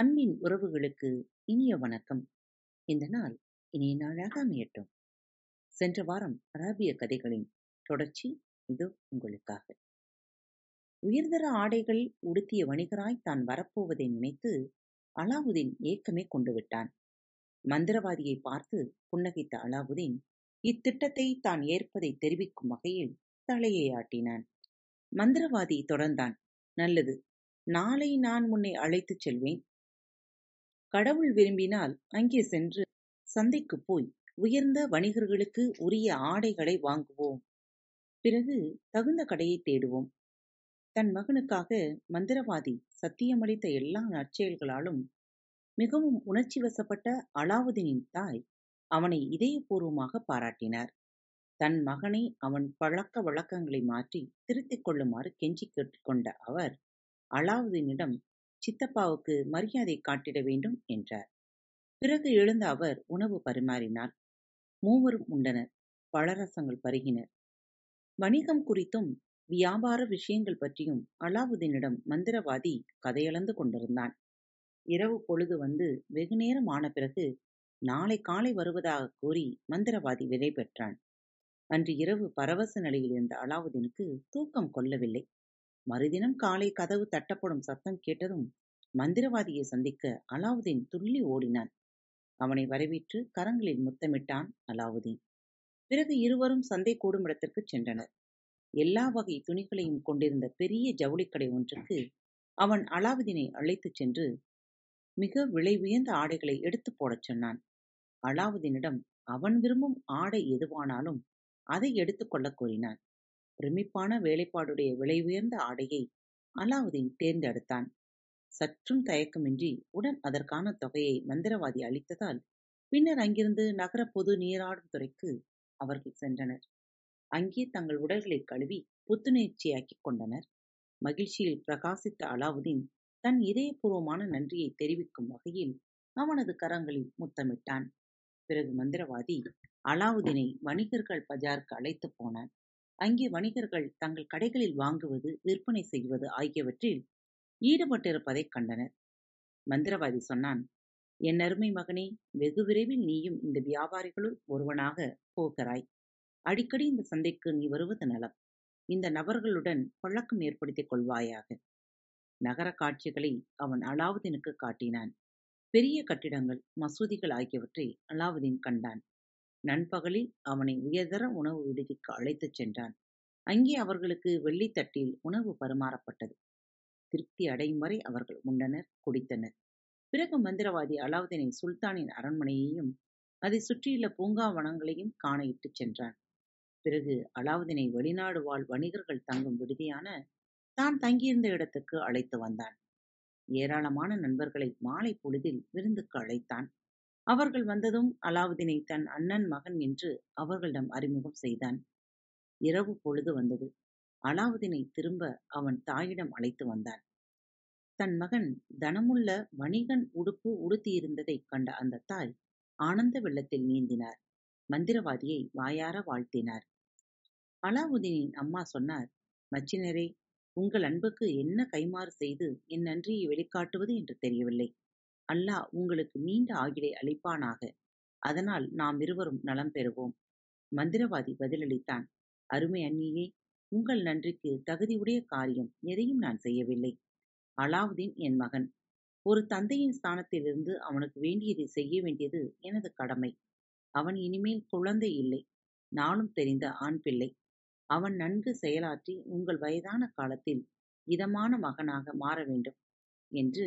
அன்பின் உறவுகளுக்கு இனிய வணக்கம். இந்த நாள் இனிய நாளாக அமையட்டும். சென்ற வாரம் அராபிய கதைகளின் தொடர்ச்சி இது உங்களுக்காக. உயர்தர ஆடைகள் உடுத்திய வணிகராய் தான் வரப்போவதை நினைத்து அலாவுதீன் ஏக்கமே கொண்டு விட்டான். மந்திரவாதியை பார்த்து புன்னகைத்த அலாவுதீன் இத்திட்டத்தை தான் ஏற்பதை தெரிவிக்கும் வகையில் தலையை ஆட்டினான். மந்திரவாதி தொடர்ந்தான். நல்லது. நாளை நான் உன்னை அழைத்துச் செல்வேன். கடவுள் விரும்பினால் அங்கே சென்று சந்தைக்குப் போய் உயர்ந்த வணிகர்களுக்கு உரிய ஆடைகளை வாங்குவோம். பிறகு தகுந்த கடையைத் தேடுவோம். தன் மகனுக்காக மந்திரவாதி சத்தியமளித்த எல்லா நற்செயல்களாலும் மிகவும் உணர்ச்சி வசப்பட்ட அலாவுதீனின் தாய் அவனை இதயபூர்வமாக பாராட்டினார். தன் மகனை அவன் பழக்க வழக்கங்களை மாற்றி திருத்திக் கொள்ளுமாறு கெஞ்சிக் கேட்டுக்கொண்ட அவர் அலாவுதீனிடம் சித்தப்பாவுக்கு மரியாதை காட்டிட வேண்டும் என்றார். பிறகு எழுந்த அவர் உணவு பரிமாறினார். மூவரும் உண்டனர். பழரசங்கள் பருகினர். வணிகம் குறித்தும் வியாபார விஷயங்கள் பற்றியும் அலாவுதீனிடம் மந்திரவாதி கதையளந்து கொண்டிருந்தான். இரவு பொழுது வந்து வெகுநேரம் ஆன பிறகு நாளை காலை வருவதாகக் கூறி மந்திரவாதி விடை பெற்றான். அன்று இரவு பரவச நிலையில் இருந்த அலாவுதீனுக்கு தூக்கம் கொள்ளவில்லை. மறுதினம் காலை கதவு தட்டப்படும் சத்தம் கேட்டதும் மந்திரவாதியை சந்திக்க அலாவுதீன் துள்ளி ஓடினான். அவனை வரவேற்று கரங்களில் முத்தமிட்டான் அலாவுதீன். பிறகு இருவரும் சந்தை கூடும் இடத்திற்கு சென்றனர். எல்லா வகை துணிகளையும் கொண்டிருந்த பெரிய ஜவுளிக்கடை ஒன்றுக்கு அவன் அலாவுதீனை அழைத்துச் சென்று மிக விலை உயர்ந்த ஆடைகளை எடுத்துப் போடச் சொன்னான். அலாவுதீனிடம் அவன் விரும்பும் ஆடை எதுவானாலும் அதை எடுத்துக் கொள்ளக் கூறினான். பிரமிப்பான வேலைப்பாடுடைய விலை உயர்ந்த ஆடையை அலாவுதீன் தேர்ந்தெடுத்தான். சற்றும் தயக்கமின்றி உடன் அதற்கான தொகையை மந்திரவாதி அளித்ததால் பின்னர் அங்கிருந்து நகர பொது நீராடும் துறைக்கு அவர்கள் சென்றனர். அங்கே தங்கள் உடல்களைக் கழுவி புத்துணர்ச்சியாக்கிக் கொண்டனர். மகிழ்ச்சியில் பிரகாசித்த அலாவுதீன் தன் இதயபூர்வமான நன்றியை தெரிவிக்கும் வகையில் அவனது கரங்களில் முத்தமிட்டான். பிறகு மந்திரவாதி அலாவுதீனை வணிகர்கள் பஜாருக்கு அழைத்துப் போனான். அங்கே வணிகர்கள் தங்கள் கடைகளில் வாங்குவது, விற்பனை செய்வது ஆகியவற்றில் ஈடுபட்டிருப்பதைக் கண்டனர். மந்திரவாதி சொன்னான் என் அருமை மகனே வெகு விரைவில் நீயும் இந்த வியாபாரிகளுள் ஒருவனாகப் போகிறாய். அடிக்கடி இந்த சந்தைக்கு நீ வருவது நலம். இந்த நபர்களுடன் பழக்கம் ஏற்படுத்திக் கொள்வாயாக. நகரக் காட்சிகளை அவன் அலாவுதீனுக்குக் காட்டினான். பெரிய கட்டிடங்கள், மசூதிகள் ஆகியவற்றை அலாவுதீன் கண்டான். நண்பகலில் அவனை உயர்தர உணவு விடுதிக்கு அழைத்துச் சென்றான். அங்கே அவர்களுக்கு வெள்ளித் தட்டில் உணவு பரிமாறப்பட்டது. திருப்தி அடையும் வரை அவர்கள் உண்டனர், குடித்தனர். பிறகு மந்திரவாதி அலாவுதீனை சுல்தானின் அரண்மனையையும் அதைச் சுற்றியுள்ள பூங்காவனங்களையும் காண இட்டுச் சென்றான். பிறகு அலாவுதீனை வெளிநாடு வாழ் வணிகர்கள் தங்கும் விடுதியான தான் தங்கியிருந்த இடத்துக்கு அழைத்து வந்தான். ஏராளமான நண்பர்களை மாலைப் பொழுதில் விருந்துக்கு அழைத்தான். அவர்கள் வந்ததும் அலாவுதீனை தன் அண்ணன் மகன் என்று அவர்களிடம் அறிமுகம் செய்தான். இரவு பொழுது வந்தது. அலாவுதீனை திரும்ப அவன் தாயிடம் அழைத்து வந்தான். தன் மகன் தனமுள்ள வணிகன் உடுப்பு உடுத்தியிருந்ததைக் கண்ட அந்த தாய் ஆனந்த வெள்ளத்தில் நீந்தினார். மந்திரவாதியை வாயார வாழ்த்தினார். அலாவுதீனின் அம்மா சொன்னார் மச்சினரே உங்கள் அன்புக்கு என்ன கைமாறு செய்து என் நன்றியை வெளிக்காட்டுவது என்று தெரியவில்லை. அல்லாஹ் உங்களுக்கு நீண்ட ஆயுளை அளிப்பானாக. அதனால் நாம் இருவரும் நலம் பெறுவோம். மந்திரவாதி பதிலளித்தான் அருமை அண்ணியே உங்கள் நன்றிக்கு தகுதியுடைய காரியம் எதையும் நான் செய்யவில்லை. அலாவுதீன் என் மகன். ஒரு தந்தையின் ஸ்தானத்திலிருந்து அவனுக்கு வேண்டியதை செய்ய வேண்டியது எனது கடமை. அவன் இனிமேல் குழந்தை இல்லை. நானும் தெரிந்த ஆண் பிள்ளை. அவன் நன்கு செயலாற்றி உங்கள் வயதான காலத்தில் இதமான மகனாக மாற வேண்டும் என்று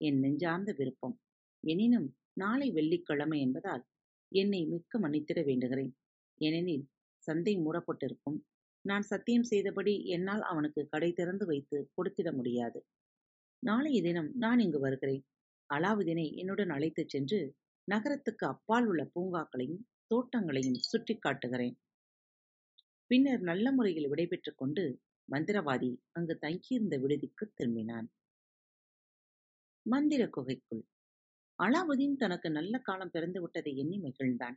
என் நெஞ்சார்ந்த விருப்பம். எனினும் நாளை வெள்ளிக்கிழமை என்பதால் என்னை மிக்க மன்னித்திட வேண்டுகிறேன். ஏனெனில் சந்தை மூடப்பட்டிருக்கும். நான் சத்தியம் செய்தபடி என்னால் அவனுக்கு கடை திறந்து வைத்து கொடுத்திட முடியாது. நாளைய தினம் நான் இங்கு வருகிறேன். அலாவுதீனை என்னுடன் அழைத்துச் சென்று நகரத்துக்கு அப்பால் உள்ள பூங்காக்களையும் தோட்டங்களையும் சுற்றி காட்டுகிறேன். பின்னர் நல்ல முறையில் விடைபெற்றுக் கொண்டு மந்திரவாதி அங்கு தங்கியிருந்த விடுதிக்குத் திரும்பினான். மந்திர குகைக்குள் அலாவுதீன் தனக்கு நல்ல காலம் பிறந்து விட்டதை எண்ணி மகிழ்ந்தான்.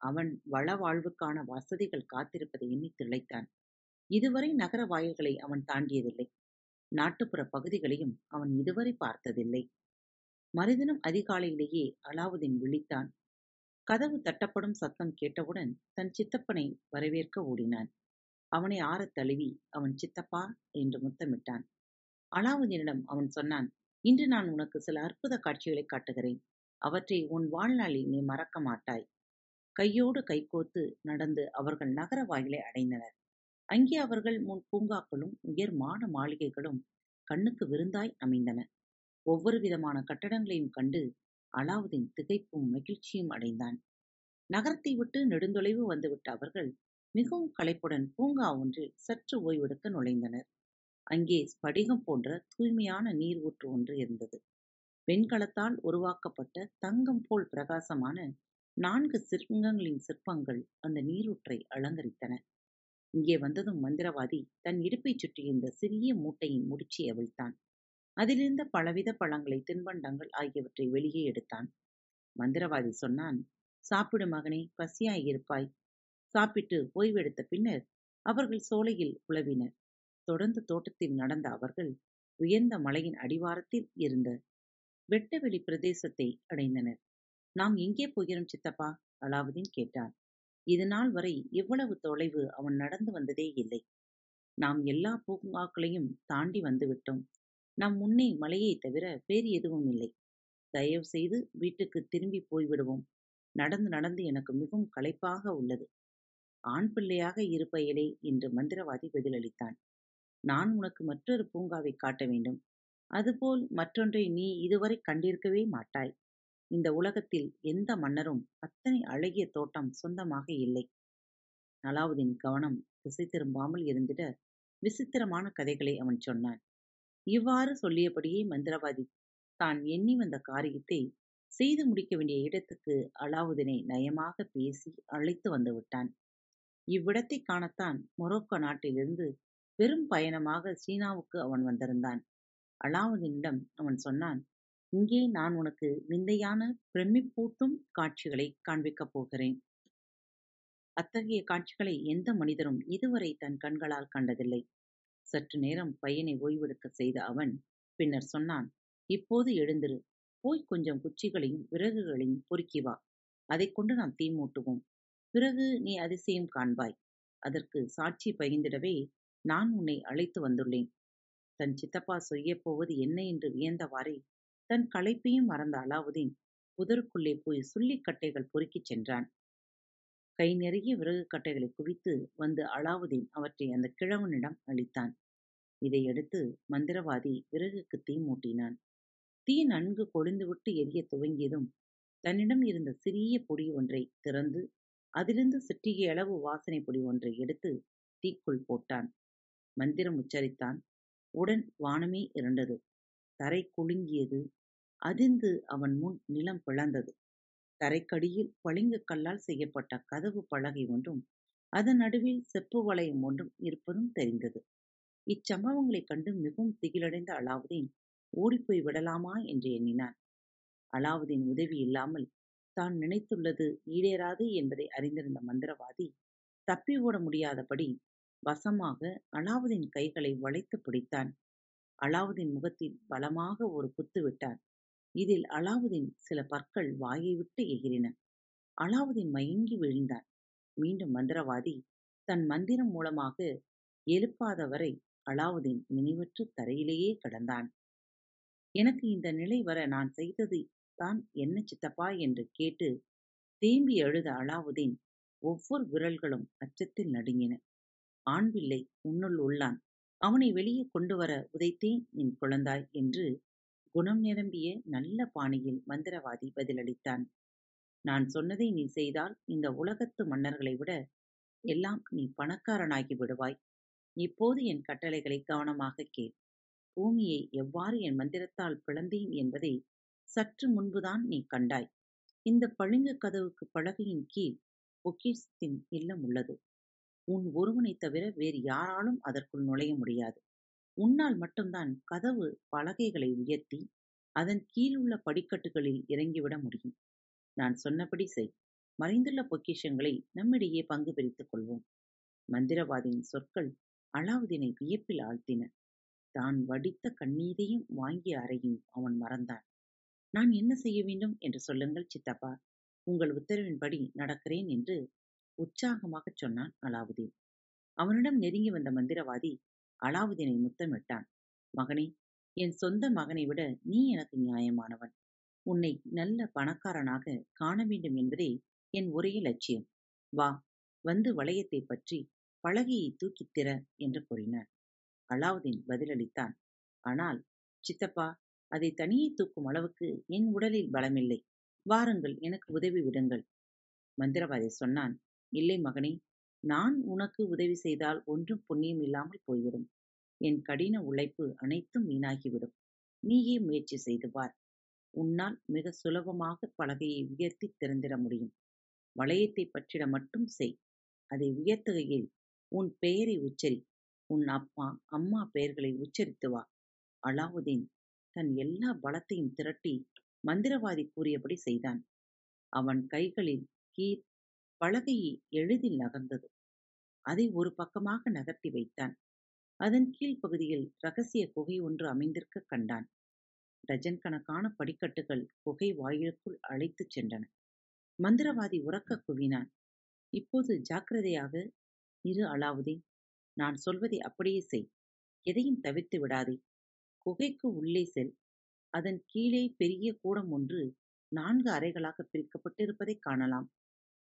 அவன் வள வாழ்வுக்கான வசதிகள் காத்திருப்பதை எண்ணி திளைத்தான். இதுவரை நகர வாயில்களை அவன் தாண்டியதில்லை. நாட்டுப்புற பகுதிகளையும் அவன் இதுவரை பார்த்ததில்லை. மறுதினம் அதிகாலையிலேயே அலாவுதீன் விழித்தான் கதவு தட்டப்படும் சத்தம் கேட்டவுடன் தன் சித்தப்பனை வரவேற்க ஓடினான் அவனை ஆறத் தழுவி அவன் சித்தப்பா என்று முத்தமிட்டான் அலாவுதீனிடம் அவன் சொன்னான் இன்று நான் உனக்கு சில அற்புத காட்சிகளை காட்டுகிறேன். அவற்றை உன் வாழ்நாளில் நீ மறக்க மாட்டாய். கையோடு கைகோத்து நடந்து அவர்கள் நகர வாயிலை அடைந்தனர். அங்கே அவர்கள் முன் பூங்காக்களும் உயர் மாட மாளிகைகளும் கண்ணுக்கு விருந்தாய் அமைந்தன. ஒவ்வொரு விதமான கட்டடங்களையும் கண்டு அலாவுதீன் திகைப்பும் மகிழ்ச்சியும் அடைந்தான். நகரத்தை விட்டு நெடுந்தொலைவு வந்துவிட்ட அவர்கள் மிகவும் களைப்புடன் பூங்கா ஒன்றில் சற்று ஓய்வெடுக்க நுழைந்தனர். அங்கே ஸ்படிகம் போன்ற தூய்மையான நீர் ஊற்று ஒன்று இருந்தது. வெண்கலத்தால் உருவாக்கப்பட்ட தங்கம் போல் பிரகாசமான நான்கு சிற்பங்களின் சிற்பங்கள் அந்த நீரூற்றை அலங்கரித்தன. இங்கே வந்ததும் மந்திரவாதி தன் இடுப்பைச் சுற்றியிருந்த சிறிய மூட்டையின் முடிச்சி அவிழ்த்தான். அதிலிருந்த பலவித பழங்களை தின்பண்டங்கள் ஆகியவற்றை வெளியே எடுத்தான். மந்திரவாதி சொன்னான் சாப்பிடு மகனே பசியாயிருப்பாய் சாப்பிட்டு ஓய்வெடுத்த பின்னர் அவர்கள் சோலையில் உழவினர் தொடர்ந்து தோட்டத்தில் நடந்த அவர்கள் உயர்ந்த மலையின் அடிவாரத்தில் இருந்த வெட்டவெளி பிரதேசத்தை அடைந்தனர். நாம் எங்கே போகிறோம் சித்தப்பா? அலாவுதீன் கேட்டான். இது நாள் வரை இவ்வளவு தொலைவு அவன் நடந்து வந்ததே இல்லை. நாம் எல்லா பூங்காக்களையும் தாண்டி வந்துவிட்டோம் நம் முன்னே மலையை தவிர வேறு எதுவும் இல்லை. தயவு செய்து வீட்டுக்கு திரும்பி போய்விடுவோம் நடந்து நடந்து எனக்கு மிகவும் களைப்பாக உள்ளது. ஆண் பிள்ளையாக இருப்பையிலே என்று மந்திரவாதி பதிலளித்தான். நான் உனக்கு மற்றொரு பூங்காவை காட்ட வேண்டும். அதுபோல் மற்றொன்றை நீ இதுவரை கண்டிருக்கவே மாட்டாய். இந்த உலகத்தில் எந்த மன்னரும் அத்தனை அழகிய தோட்டம் சொந்தமாக இல்லை. அலாவுதீன் கவனம் திசை திரும்பாமல் இருந்திட விசித்திரமான கதைகளை அவன் சொன்னான். இவ்வாறு சொல்லியபடியே மந்திரவாதி தான் எண்ணி வந்த காரியத்தை செய்து முடிக்க வேண்டிய இடத்துக்கு அலாவுதீனை நயமாக பேசி அழைத்து வந்து விட்டான். இவ்விடத்தை காணத்தான் மொரோக்கோ நாட்டிலிருந்து வெறும் பயணமாக சீனாவுக்கு அவன் வந்திருந்தான். அலாவுதீனிடம் அவன் சொன்னான் இங்கே நான் உனக்கு விந்தையான பிரமிப்பூட்டும் காட்சிகளை காண்பிக்கப் போகிறேன். அத்தகைய காட்சிகளை எந்த மனிதரும் இதுவரை தன் கண்களால் கண்டதில்லை. சற்று நேரம் பையனை ஓய்வெடுக்க செய்த அவன் பின்னர் சொன்னான் இப்போது எழுந்திரு போய் கொஞ்சம் குச்சிகளையும் விறகுகளையும் பொறுக்கி வா அதைக் கொண்டு நாம் தீ மூட்டுவோம். பிறகு நீ அதிசயம் காண்பாய். அதற்கு சாட்சி பகிர்ந்திடவே நான் உன்னை அழைத்து வந்துள்ளேன். தன் சித்தப்பா செய்யப் போவது என்ன என்று வியந்தவாறே தன் களைப்பையும் மறந்த அலாவுதீன் புதருக்குள்ளே போய் சுள்ளிக் கட்டைகள் பொறுக்கிச் சென்றான். கை நிறைய விறகு கட்டைகளை குவித்து வந்து அலாவுதீன் அவற்றை அந்த கிழவனிடம் அளித்தான். இதையடுத்து மந்திரவாதி விறகுக்கு தீ மூட்டினான். தீ நன்கு கொழுந்துவிட்டு எரிய துவங்கியதும் தன்னிடம் இருந்த சிறிய பொடி ஒன்றை திறந்து அதிலிருந்து சிற்றிகை அளவு வாசனை பொடி ஒன்றை எடுத்து தீக்குள் போட்டான். மந்திரம் உச்சரித்தான். உடன் வானமே இருண்டது. தரை குலுங்கியது. அதிர்ந்து அவன் முன் நிலம் பிளந்தது. தரைக்கடியில் பளிங்கு கல்லால் செய்யப்பட்ட கதவு பலகை ஒன்றும் அதன் நடுவில் செப்பு வளையம் ஒன்றும் இருப்பதும் தெரிந்தது. இச்சம்பவங்களைக் கண்டு மிகவும் திகிலடைந்த அலாவுதீன் ஓடிப்போய் விடலாமா? என்று எண்ணினான். அலாவுதீன் உதவி இல்லாமல் தான் நினைத்துள்ளது ஈடேறாது என்பதை அறிந்திருந்த மந்திரவாதி தப்பி ஓட முடியாதபடி வசமாக அலாவுதீன் கைகளை வளைத்து பிடித்தான். அலாவுதீன் முகத்தில் பலமாக ஒரு குத்து விட்டான். இதில் அலாவுதீன் சில பற்கள் வாயை விட்டு எகிரின அலாவுதீன் மயங்கி விழுந்தான். மீண்டும் மந்திரவாதி தன் மந்திரம் மூலமாக எழுப்பாதவரை அலாவுதீன் நினைவற்று தரையிலேயே கிடந்தான். எனக்கு இந்த நிலை வர நான் செய்தது தான் என்ன சித்தப்பா என்று கேட்டு தேம்பி எழுத அலாவுதீன் ஒவ்வொரு விரல்களும் அச்சத்தில் நடுங்கின. ஆண் பிள்ளை உன்னுள் உள்ளான். அவனை வெளியே கொண்டு வர உதைத்தேன் என் குழந்தாய் என்று குணம் நிரம்பிய நல்ல பாணியில் மந்திரவாதி பதிலளித்தான். நான் சொன்னதை நீ செய்தால் இந்த உலகத்து மன்னர்களை விட எல்லாம் நீ பணக்காரனாகி விடுவாய். இப்போது என் கட்டளைகளை கவனமாக கேள். பூமியை எவ்வாறு என் மந்திரத்தால் பிளந்தேன் என்பதை சற்று முன்புதான் நீ கண்டாய். இந்த பளிங்கு கதவுக்கு பலகையின் கீழ் பொக்கிஷத்தின் இல்லம் உள்ளது. உன் ஒருவனைத் தவிர வேறு யாராலும் அதற்குள் நுழைய முடியாது. உன்னால் மட்டும்தான் கதவு பலகைகளை உயர்த்தி அதன் கீழுள்ள படிக்கட்டுகளில் இறங்கிவிட முடியும். நான் சொன்னபடி செய். மறைந்துள்ள பொக்கிஷங்களை நம்மிடையே பங்கு பிரித்துக் கொள்வோம். மந்திரவாதியின் சொற்கள் அலாவுதீனை வியப்பில் ஆழ்த்தின. தான் வடித்த கண்ணீரையும் வாங்கிய அறையும் அவன் மறந்தான். நான் என்ன செய்ய வேண்டும் என்று சொல்லுங்கள் சித்தப்பா. உங்கள் உத்தரவின்படி நடக்கிறேன் என்று உற்சாகமாகச் சொன்னான் அலாவுதீன். அவனிடம் நெருங்கி வந்த மந்திரவாதி அலாவுதீனை முத்தமிட்டான். மகனே என் சொந்த மகனை விட நீ எனக்கு நியாயமானவன். உன்னை நல்ல பணக்காரனாக காண வேண்டும் என்பதே என் ஒரே லட்சியம். வா வந்து வளையத்தை பற்றி பலகையை தூக்கித் திற என்று கூறினார். அலாவுதீன் பதிலளித்தான். ஆனால் சித்தப்பா அதை தனியே தூக்கும் அளவுக்கு என் உடலில் பலமில்லை. வாருங்கள் எனக்கு உதவி விடுங்கள். மந்திரவாதி சொன்னான். இல்லை மகனே நான் உனக்கு உதவி செய்தால் ஒன்றும் புண்ணியம் இல்லாமல் போய்விடும். என் கடின உழைப்பு அனைத்தும் வீணாகிவிடும். நீயே முயற்சி செய்து பார். உன்னால் மிக சுலபமாக பலகையை உயர்த்தி திறந்திட முடியும். வளையத்தை பற்றிட மட்டும் செய். அதை உயர்த்துகையில் உன் பெயரை உச்சரி. உன் அப்பா அம்மா பெயர்களை உச்சரித்து வா. அலாவுதீன் தன் எல்லா பலத்தையும் திரட்டி மந்திரவாதி கூறியபடி செய்தான். அவன் கைகளில் கீர் பலகையை எளிதில் நகர்ந்தது. அதை ஒரு பக்கமாக நகர்த்தி வைத்தான். அதன் கீழ் பகுதியில் ரகசிய குகை ஒன்று அமைந்திருக்க கண்டான். டஜன் கணக்கான படிக்கட்டுகள் குகை வாயிலுக்குள் அழைத்துச் சென்றன. மந்திரவாதி உறக்க குவினான். இப்போது ஜாக்கிரதையாக இரு அலாவுதீன் நான் சொல்வதை அப்படியே செய். எதையும் தவிர்த்து விடாதே. குகைக்கு உள்ளே செல். அதன் கீழே பெரிய கூடம் ஒன்று நான்கு அறைகளாக பிரிக்கப்பட்டிருப்பதைக் காணலாம்.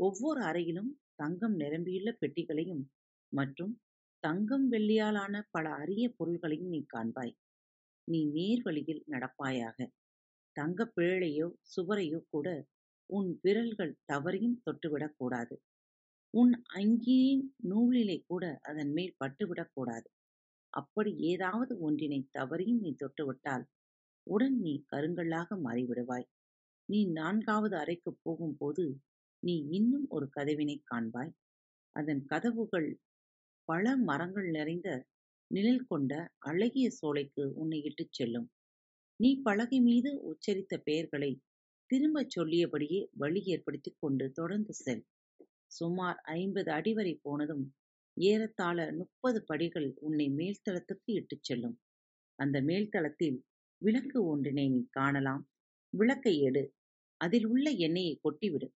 ஒவ்வொரு அறையிலும் தங்கம் நிரம்பியுள்ள பெட்டிகளையும் மற்றும் தங்கம் வெள்ளியாலான பல அரிய பொருள்களையும் நீ காண்பாய். நீ நேர் வழியில் நடப்பாயாக. தங்கப் பிழலையோ சுவரையோ கூட உன் விரல்கள் தவறியும் தொட்டுவிடக்கூடாது உன் அங்கியின் நூலிலே கூட அதன் மேல் பட்டுவிடக்கூடாது அப்படி ஏதாவது ஒன்றினை தவறியும் நீ தொட்டுவிட்டால் உடன் நீ கருங்கல்லாக மாறிவிடுவாய். நீ நான்காவது அறைக்குப் போகும்போது நீ இன்னும் ஒரு கதவினை காண்பாய். அதன் கதவுகள் பல மரங்கள் நிறைந்த நிழல் கொண்ட அழகிய சோலைக்கு உன்னை இட்டுச் செல்லும். நீ பலகை மீது உச்சரித்த பெயர்களை திரும்பச் சொல்லியபடியே வழி ஏற்படுத்திக் கொண்டு தொடர்ந்து செல். சுமார் ஐம்பது அடி வரை போனதும் ஏறத்தாழ முப்பது படிகள் உன்னை மேல்தளத்துக்கு இட்டுச் செல்லும். அந்த மேல்தளத்தில் விளக்கு ஒன்றினை நீ காணலாம். விளக்கை எடு. அதில் உள்ள எண்ணெயை கொட்டிவிடு.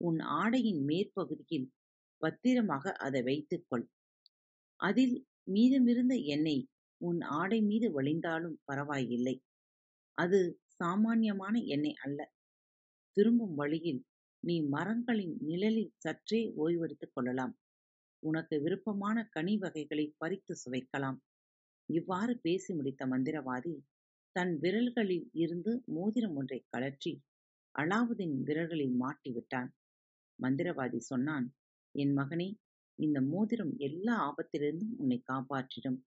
உன் ஆடையின் மேற்பகுதியில் பத்திரமாக அதை வைத்துக்கொள். அதில் மீதமிருந்த எண்ணெய் உன் ஆடை மீது வழிந்தாலும் பரவாயில்லை. அது சாமானியமான எண்ணெய் அல்ல. திரும்பும் வழியில் நீ மரங்களின் நிழலில் சற்றே ஓய்வெடுத்துக் கொள்ளலாம். உனக்கு விருப்பமான கனி வகைகளை பறித்து சுவைக்கலாம். இவ்வாறு பேசி முடித்த மந்திரவாதி தன் விரல்களில் இருந்து மோதிரம் ஒன்றை கழற்றி அலாவுதீன் விரல்களில் மாட்டிவிட்டான் மந்திரவாதி சொன்னான் என் மகனே இந்த மோதிரம் எல்லா ஆபத்திலிருந்தும் உன்னை காப்பாற்றிடும்.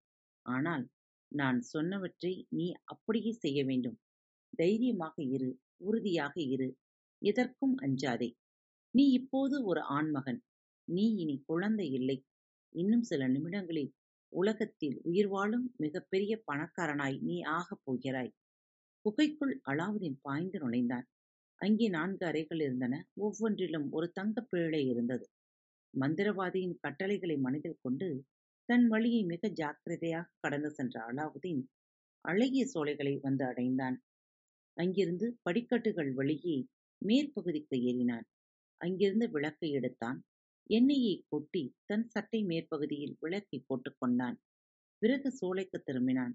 ஆனால் நான் சொன்னவற்றை நீ அப்படியே செய்ய வேண்டும். தைரியமாக இரு உறுதியாக இரு. எதற்கும் அஞ்சாதே. நீ இப்போது ஒரு ஆண்மகன். நீ இனி குழந்தை இல்லை. இன்னும் சில நிமிடங்களில் உலகத்தில் உயிர் வாழும் மிகப்பெரிய பணக்காரனாய் நீ ஆகப் போகிறாய். குகைக்குள் அலாவுதீன் பாய்ந்து நுழைந்தான் அங்கே நான்கு அறைகள் இருந்தன. ஒவ்வொன்றிலும் ஒரு தங்கப் பிழை இருந்தது. மந்திரவாதியின் கட்டளைகளை மனதில் கொண்டு தன் வழியை மிக ஜாக்கிரதையாக கடந்து சென்ற அலாவுதீன் அழகிய சோலைகளை வந்து அடைந்தான். அங்கிருந்து படிக்கட்டுகள் வழியே மேற்பகுதிக்கு ஏறினான். அங்கிருந்து விளக்கை எடுத்தான். எண்ணெயை கொட்டி தன் சட்டை மேற்பகுதியில் விளக்கை போட்டுக்கொண்டான் பிறகு சோலைக்கு திரும்பினான்.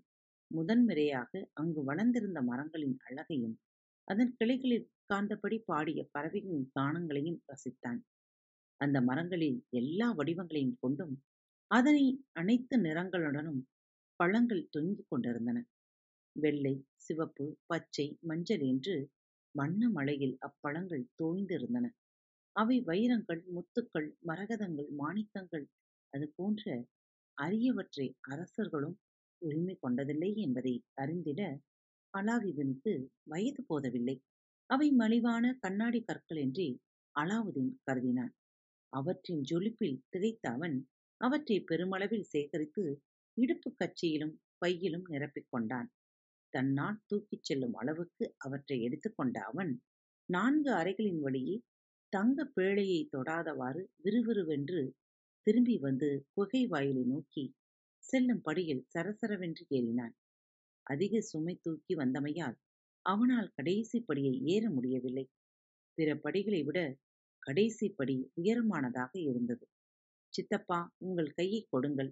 முதன்முறையாக அங்கு வளர்ந்திருந்த மரங்களின் அழகையும் அதன் கிளைகளில் காந்தபடி பாடிய பறவைகளின் கானங்களையும் ரசித்தான். அந்த மரங்களில் எல்லா வடிவங்களையும் கொண்டும் அதனை அனைத்து நிறங்களுடனும் பழங்கள் தொங்கிக் கொண்டிருந்தன. வெள்ளை சிவப்பு பச்சை மஞ்சள் என்று வண்ண மழையில் அப்பழங்கள் தோய்ந்திருந்தன. அவை வைரங்கள் முத்துக்கள் மரகதங்கள் மாணிக்கங்கள் அது போன்ற அரியவற்றை அரசர்களும் உரிமை கொண்டதில்லை என்பதை அறிந்திட அலாவுதீனுக்கு வயது போதவில்லை. அவை மலிவான கண்ணாடி கற்கள் என்றே அலாவுதீன் கருதினான். அவற்றின் ஜொலிப்பில் திகைத்த அவன் அவற்றை பெருமளவில் சேகரித்து இடுப்பு கச்சியிலும் பையிலும் நிரப்பிக் கொண்டான். தன்னால் தூக்கிச் செல்லும் அளவுக்கு அவற்றை எடுத்துக்கொண்ட அவன் நான்கு அறைகளின் வழியே தங்க பேழையை தொடாதவாறு விறுவிறுவென்று திரும்பி வந்து குகை வாயிலை நோக்கி செல்லும் படியில் சரசரவென்று ஏறினான். அதிக சுமை தூக்கி வந்தமையால் அவனால் கடைசி படியை ஏற முடியவில்லை. பிற படிகளை விட கடைசி படி உயரமானதாக இருந்தது. சித்தப்பா உங்கள் கையை கொடுங்கள்.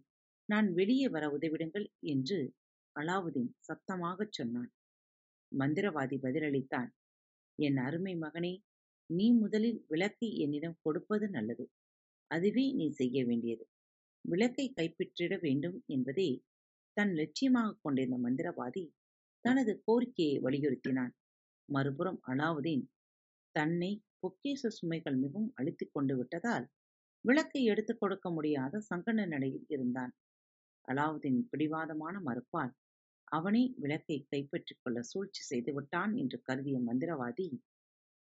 நான் வெளியே வர உதவிடுங்கள் என்று அலாவுதீன் சத்தமாகச் சொன்னான். மந்திரவாதி பதிலளித்தான் என் அருமை மகனே நீ முதலில் விளக்கை என்னிடம் கொடுப்பது நல்லது. அதுவே நீ செய்ய வேண்டியது. விளக்கை கைப்பற்றிட வேண்டும் என்பதே தன் லட்சியமாக கொண்டிருந்த மந்திரவாதி தனது கோரிக்கையை வலியுறுத்தினான். மறுபுறம் அலாவுதீன் தன்னை பொக்கேச சுமைகள் மிகவும் அழுத்திக் கொண்டு விட்டதால் விளக்கை எடுத்துக் கொடுக்க முடியாத சங்கட நிலையில் இருந்தான். அலாவுதீன் பிடிவாதமான மறுப்பால் அவனே விளக்கை கைப்பற்றிக் கொள்ள சூழ்ச்சி செய்து விட்டான் என்று கருதிய மந்திரவாதி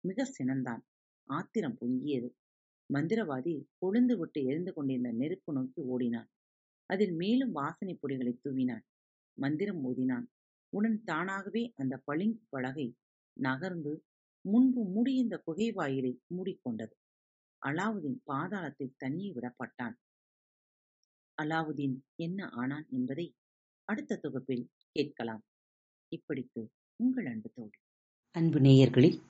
மிக சினந்தான். ஆத்திரம் பொங்கியது. மந்திரவாதி கொழுந்து விட்டு எரிந்து கொண்டிருந்த நெருப்பு நோக்கி ஓடினான். அதில் மேலும் வாசனை பொடிகளை தூவினான். மந்திரம் ஓதினான் உடன் தானாகவே அந்த பளிங்கு பலகை நகர்ந்து முன்பு மூடியிருந்த குகை வாயிலை மூடிக்கொண்டது. அலாவுதீன் பாதாளத்தில் தனியே விடப்பட்டான். அலாவுதீன் என்ன ஆனான் என்பதை அடுத்த தொகுப்பில் கேட்கலாம். இப்படிக்கு உங்கள் அன்பு தோழி. அன்பு நேயர்களில்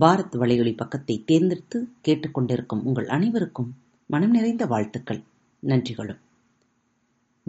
பாரத் வலையொலி பக்கத்தை தேர்ந்தெடுத்து கேட்டுக்கொண்டிருக்கும் உங்கள் அனைவருக்கும் மனம் நிறைந்த வாழ்த்துக்கள். நன்றிகளும்.